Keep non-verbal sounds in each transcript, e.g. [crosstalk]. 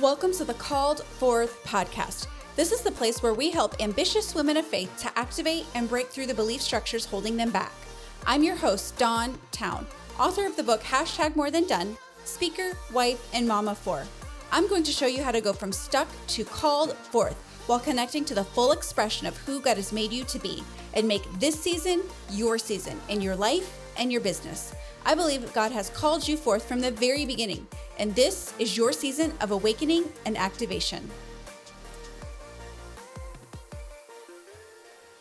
Welcome to the Called Forth podcast. This is the place where we help ambitious women of faith to activate and break through the belief structures holding them back. I'm your host, Dawn Towne, author of the book Hashtag More Than Done, speaker, wife, and mama for. I'm going to show you how to go from stuck to called forth while connecting to the full expression of who God has made you to be and make this season your season in your life and your business. I believe God has called you forth from the very beginning, and this is your season of awakening and activation.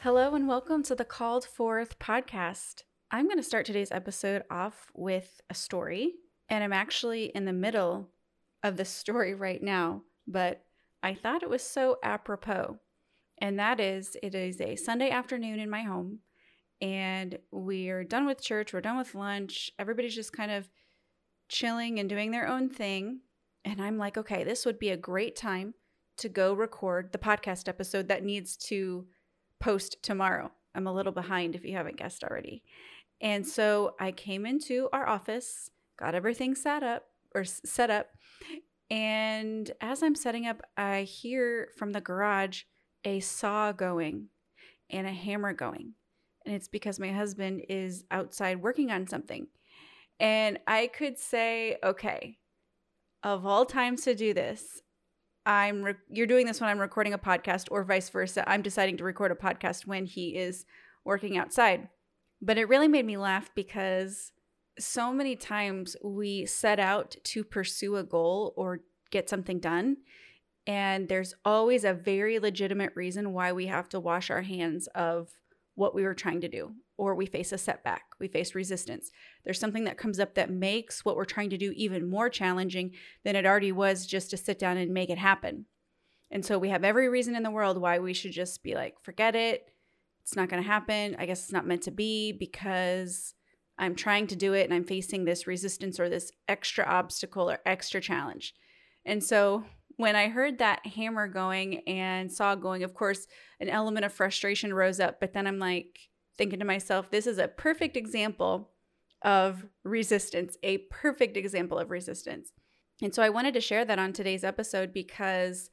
Hello, and welcome to the Called Forth podcast. I'm going to start today's episode off with a story, and I'm actually in the middle of the story right now, but I thought it was so apropos. And that is, it is a Sunday afternoon in my home, and we're done with church, we're done with lunch, everybody's just kind of chilling and doing their own thing. And I'm like, okay, this would be a great time to go record the podcast episode that needs to post tomorrow. I'm a little behind if you haven't guessed already. And so I came into our office, got everything set up or set up. And as I'm setting up, I hear from the garage a saw going and a hammer going. And it's because my husband is outside working on something. And I could say, okay, of all times to do this, I'm re- you're doing this when I'm recording a podcast or vice versa. I'm deciding to record a podcast when he is working outside. But it really made me laugh because so many times we set out to pursue a goal or get something done and there's always a very legitimate reason why we have to wash our hands of what we were trying to do or we face a setback, we face resistance. There's something that comes up that makes what we're trying to do even more challenging than it already was just to sit down and make it happen. And so we have every reason in the world why we should just be like, forget it. It's not going to happen. I guess it's not meant to be because I'm trying to do it and I'm facing this resistance or this extra obstacle or extra challenge. And so when I heard that hammer going and saw going, of course, an element of frustration rose up. But then I'm like, thinking to myself, this is a perfect example of resistance, a perfect example of resistance. And so I wanted to share that on today's episode because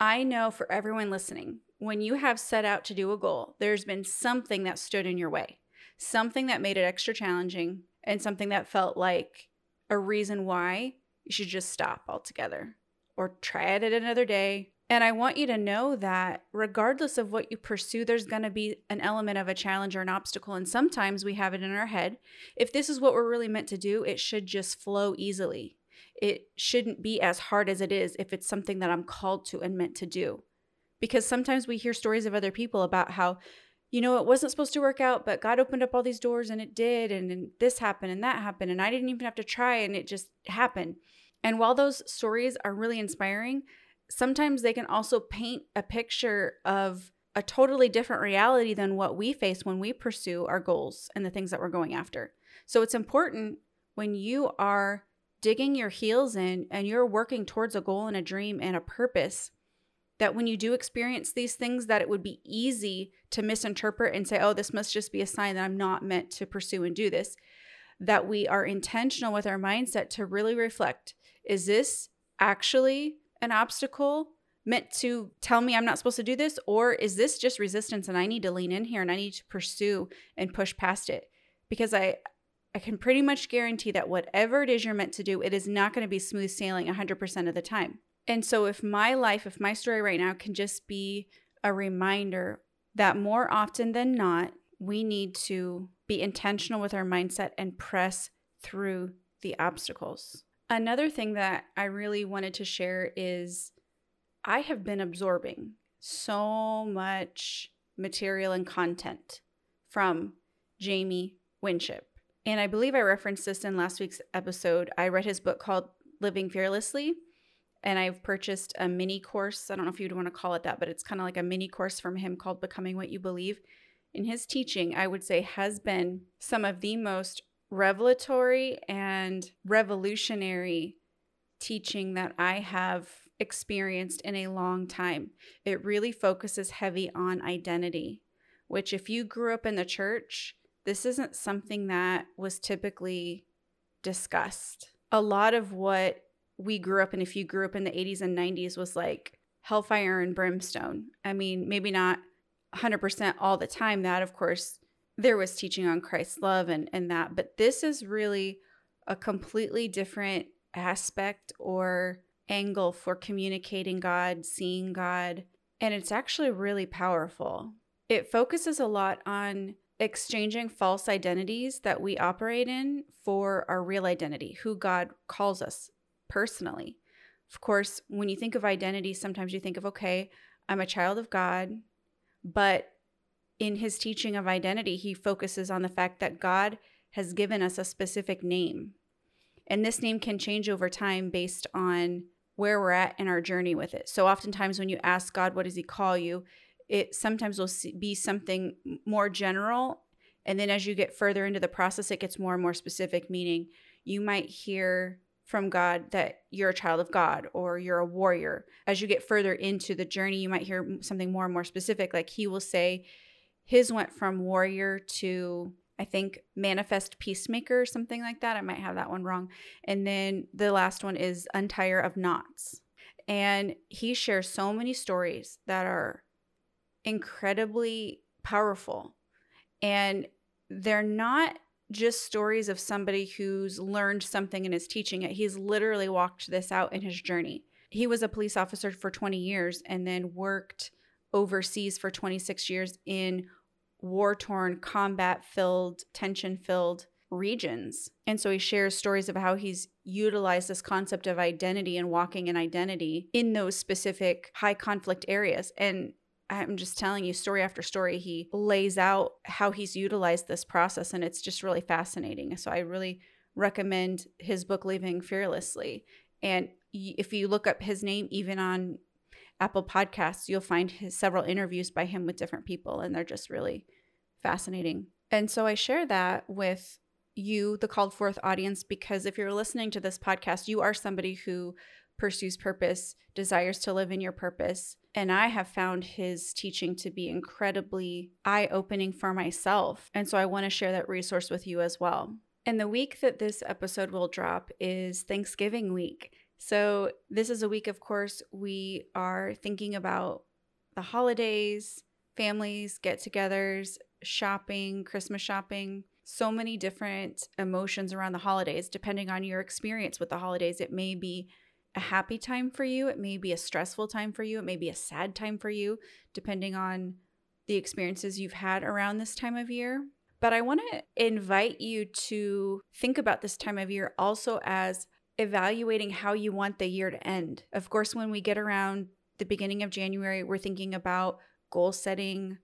I know for everyone listening, when you have set out to do a goal, there's been something that stood in your way, something that made it extra challenging, and something that felt like a reason why you should just stop altogether or try it at another day and I want you to know that regardless of what you pursue, there's going to be an element of a challenge or an obstacle. And sometimes we have it in our head. If this is what we're really meant to do, it should just flow easily. It shouldn't be as hard as it is if it's something that I'm called to and meant to do. Because sometimes we hear stories of other people about how, you know, it wasn't supposed to work out, but God opened up all these doors and it did. And, and this happened and that happened. And I didn't even have to try and it just happened. And while those stories are really inspiring, sometimes they can also paint a picture of a totally different reality than what we face when we pursue our goals and the things that we're going after. So it's important when you are digging your heels in and you're working towards a goal and a dream and a purpose that when you do experience these things that it would be easy to misinterpret and say oh this must just be a sign that I'm not meant to pursue and do this that we are intentional with our mindset to really reflect is this actually an obstacle meant to tell me I'm not supposed to do this? Or is this just resistance and I need to lean in here and I need to pursue and push past it? Because I, I can pretty much guarantee that whatever it is you're meant to do, it is not going to be smooth sailing 100% of the time. And so, if my life, if my story right now can just be a reminder that more often than not, we need to be intentional with our mindset and press through the obstacles. Another thing that I really wanted to share is I have been absorbing so much material and content from Jamie Winship. And I believe I referenced this in last week's episode. I read his book called Living Fearlessly, and I've purchased a mini course. I don't know if you'd want to call it that, but it's kind of like a mini course from him called Becoming What You Believe. In his teaching, I would say has been some of the most revelatory and revolutionary teaching that I have experienced in a long time. It really focuses heavy on identity, which, if you grew up in the church, this isn't something that was typically discussed. A lot of what we grew up in, if you grew up in the 80s and 90s, was like hellfire and brimstone. I mean, maybe not 100% all the time. That, of course, there was teaching on Christ's love and, and that, but this is really a completely different aspect or angle for communicating God, seeing God, and it's actually really powerful. It focuses a lot on exchanging false identities that we operate in for our real identity, who God calls us personally. Of course, when you think of identity, sometimes you think of, okay, I'm a child of God, but in his teaching of identity, he focuses on the fact that God has given us a specific name. And this name can change over time based on where we're at in our journey with it. So oftentimes when you ask God, what does he call you? It sometimes will be something more general. And then as you get further into the process, it gets more and more specific, meaning you might hear from God that you're a child of God or you're a warrior. As you get further into the journey, you might hear something more and more specific. Like he will say, his went from warrior to I think Manifest Peacemaker, or something like that. I might have that one wrong. And then the last one is Untier of Knots. And he shares so many stories that are incredibly powerful. And they're not just stories of somebody who's learned something and is teaching it. He's literally walked this out in his journey. He was a police officer for 20 years and then worked overseas for 26 years in war torn, combat filled, tension filled regions. And so he shares stories of how he's utilized this concept of identity and walking in identity in those specific high conflict areas. And I'm just telling you, story after story, he lays out how he's utilized this process, and it's just really fascinating. So I really recommend his book, Living Fearlessly. And if you look up his name, even on Apple Podcasts, you'll find his, several interviews by him with different people, and they're just really fascinating. And so I share that with you, the called forth audience, because if you're listening to this podcast, you are somebody who pursues purpose, desires to live in your purpose. And I have found his teaching to be incredibly eye opening for myself. And so I want to share that resource with you as well. And the week that this episode will drop is Thanksgiving week. So, this is a week, of course, we are thinking about the holidays, families, get togethers, shopping, Christmas shopping, so many different emotions around the holidays, depending on your experience with the holidays. It may be a happy time for you, it may be a stressful time for you, it may be a sad time for you, depending on the experiences you've had around this time of year. But I want to invite you to think about this time of year also as evaluating how you want the year to end. Of course, when we get around the beginning of January, we're thinking about goal setting,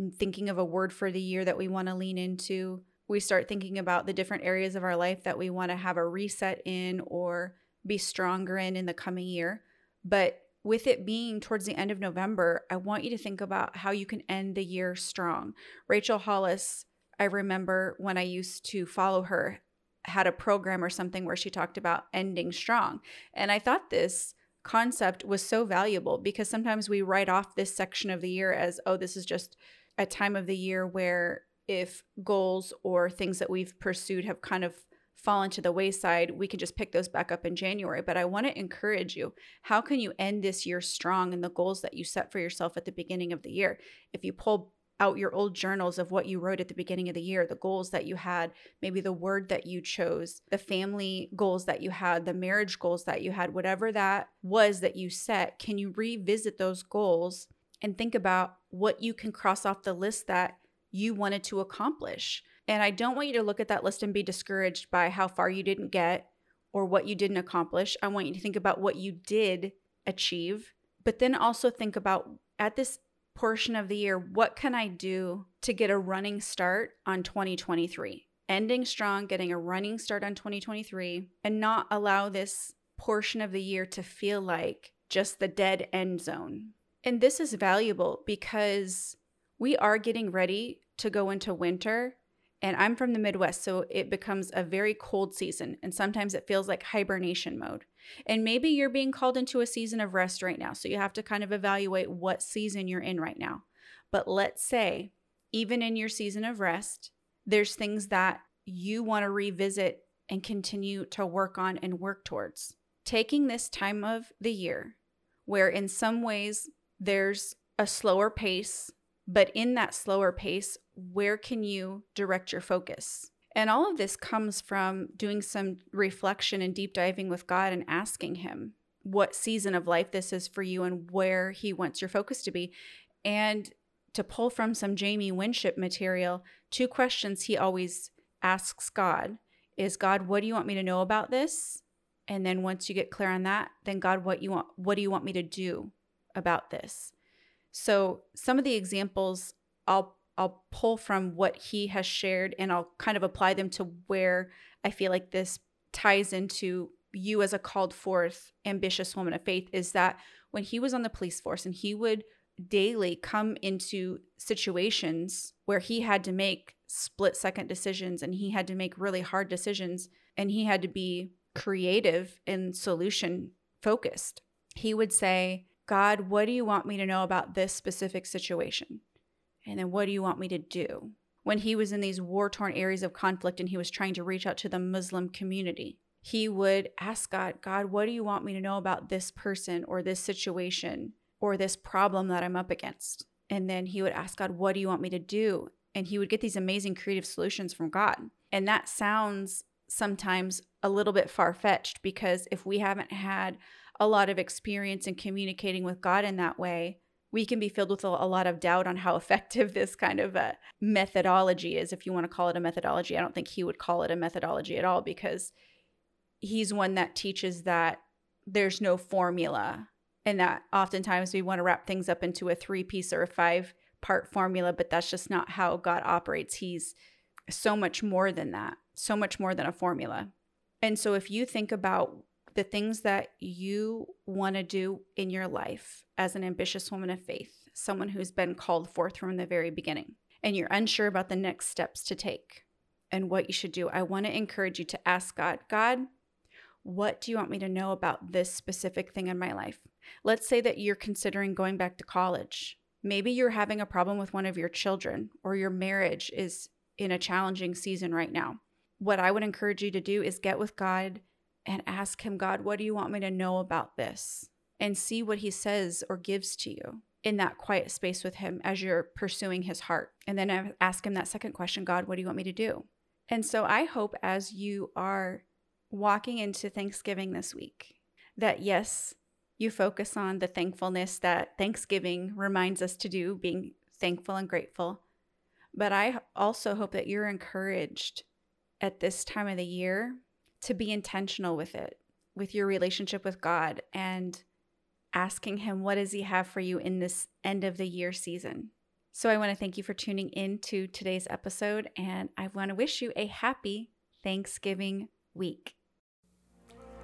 mm, thinking of a word for the year that we want to lean into. We start thinking about the different areas of our life that we want to have a reset in or be stronger in in the coming year. But with it being towards the end of November, I want you to think about how you can end the year strong. Rachel Hollis, I remember when I used to follow her, had a program or something where she talked about ending strong. And I thought this concept was so valuable because sometimes we write off this section of the year as, oh, this is just a time of the year where if goals or things that we've pursued have kind of fallen to the wayside, we can just pick those back up in January. But I want to encourage you. How can you end this year strong in the goals that you set for yourself at the beginning of the year? If you pull out your old journals of what you wrote at the beginning of the year, the goals that you had, maybe the word that you chose, the family goals that you had, the marriage goals that you had, whatever that was that you set, can you revisit those goals and think about what you can cross off the list that you wanted to accomplish? And I don't want you to look at that list and be discouraged by how far you didn't get or what you didn't accomplish. I want you to think about what you did achieve, but then also think about at this portion of the year, what can I do to get a running start on 2023? Ending strong, getting a running start on 2023, and not allow this portion of the year to feel like just the dead end zone. And this is valuable because we are getting ready to go into winter and I'm from the Midwest, so it becomes a very cold season. And sometimes it feels like hibernation mode. And maybe you're being called into a season of rest right now. So you have to kind of evaluate what season you're in right now. But let's say, even in your season of rest, there's things that you want to revisit and continue to work on and work towards. taking this time of the year where in some ways there's a slower pace, but in that slower pace, where can you direct your focus? And all of this comes from doing some reflection and deep diving with God and asking Him what season of life this is for you and where He wants your focus to be. And to pull from some Jamie Winship material, two questions he always asks God is God, what do you want me to know about this? And then once you get clear on that, then God, what you want what do you want me to do about this? So some of the examples I'll I'll pull from what he has shared and I'll kind of apply them to where I feel like this ties into you as a called forth ambitious woman of faith is that when he was on the police force and he would daily come into situations where he had to make split second decisions and he had to make really hard decisions and he had to be creative and solution focused. He would say, God, what do you want me to know about this specific situation? And then what do you want me to do? When he was in these war torn areas of conflict and he was trying to reach out to the Muslim community, he would ask God, God, what do you want me to know about this person or this situation or this problem that I'm up against? And then he would ask God, what do you want me to do? And he would get these amazing creative solutions from God. And that sounds sometimes a little bit far fetched because if we haven't had a lot of experience in communicating with God in that way, we can be filled with a, a lot of doubt on how [laughs] effective this kind of a methodology is, if you want to call it a methodology. I don't think he would call it a methodology at all because he's one that teaches that there's no formula and that oftentimes we want to wrap things up into a three piece or a five part formula, but that's just not how God operates. He's so much more than that, so much more than a formula. And so if you think about the things that you want to do in your life as an ambitious woman of faith, someone who's been called forth from the very beginning, and you're unsure about the next steps to take and what you should do, I want to encourage you to ask God, God, what do you want me to know about this specific thing in my life? Let's say that you're considering going back to college. Maybe you're having a problem with one of your children, or your marriage is in a challenging season right now. What I would encourage you to do is get with God and ask Him, God, what do you want me to know about this? And see what He says or gives to you in that quiet space with Him as you're pursuing His heart. And then ask Him that second question God, what do you want me to do? And so I hope as you are walking into Thanksgiving this week that yes, you focus on the thankfulness that Thanksgiving reminds us to do, being thankful and grateful. But I also hope that you're encouraged at this time of the year to be intentional with it, with your relationship with God and asking Him, what does He have for you in this end of the year season? So I want to thank you for tuning in to today's episode, and I want to wish you a happy Thanksgiving week.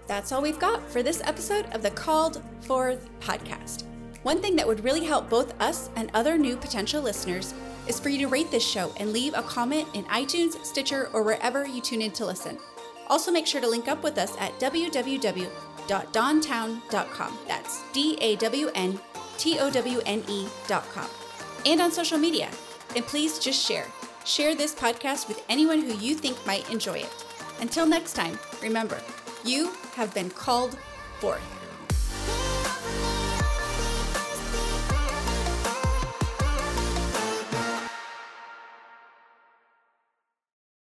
That's all we've got for this episode of the Called Forth podcast. One thing that would really help both us and other new potential listeners is for you to rate this show and leave a comment in iTunes, Stitcher, or wherever you tune in to listen. Also, make sure to link up with us at www.dawntowne.com. That's D A W N T O W N E.com. And on social media. And please just share. Share this podcast with anyone who you think might enjoy it. Until next time, remember, you have been called forth.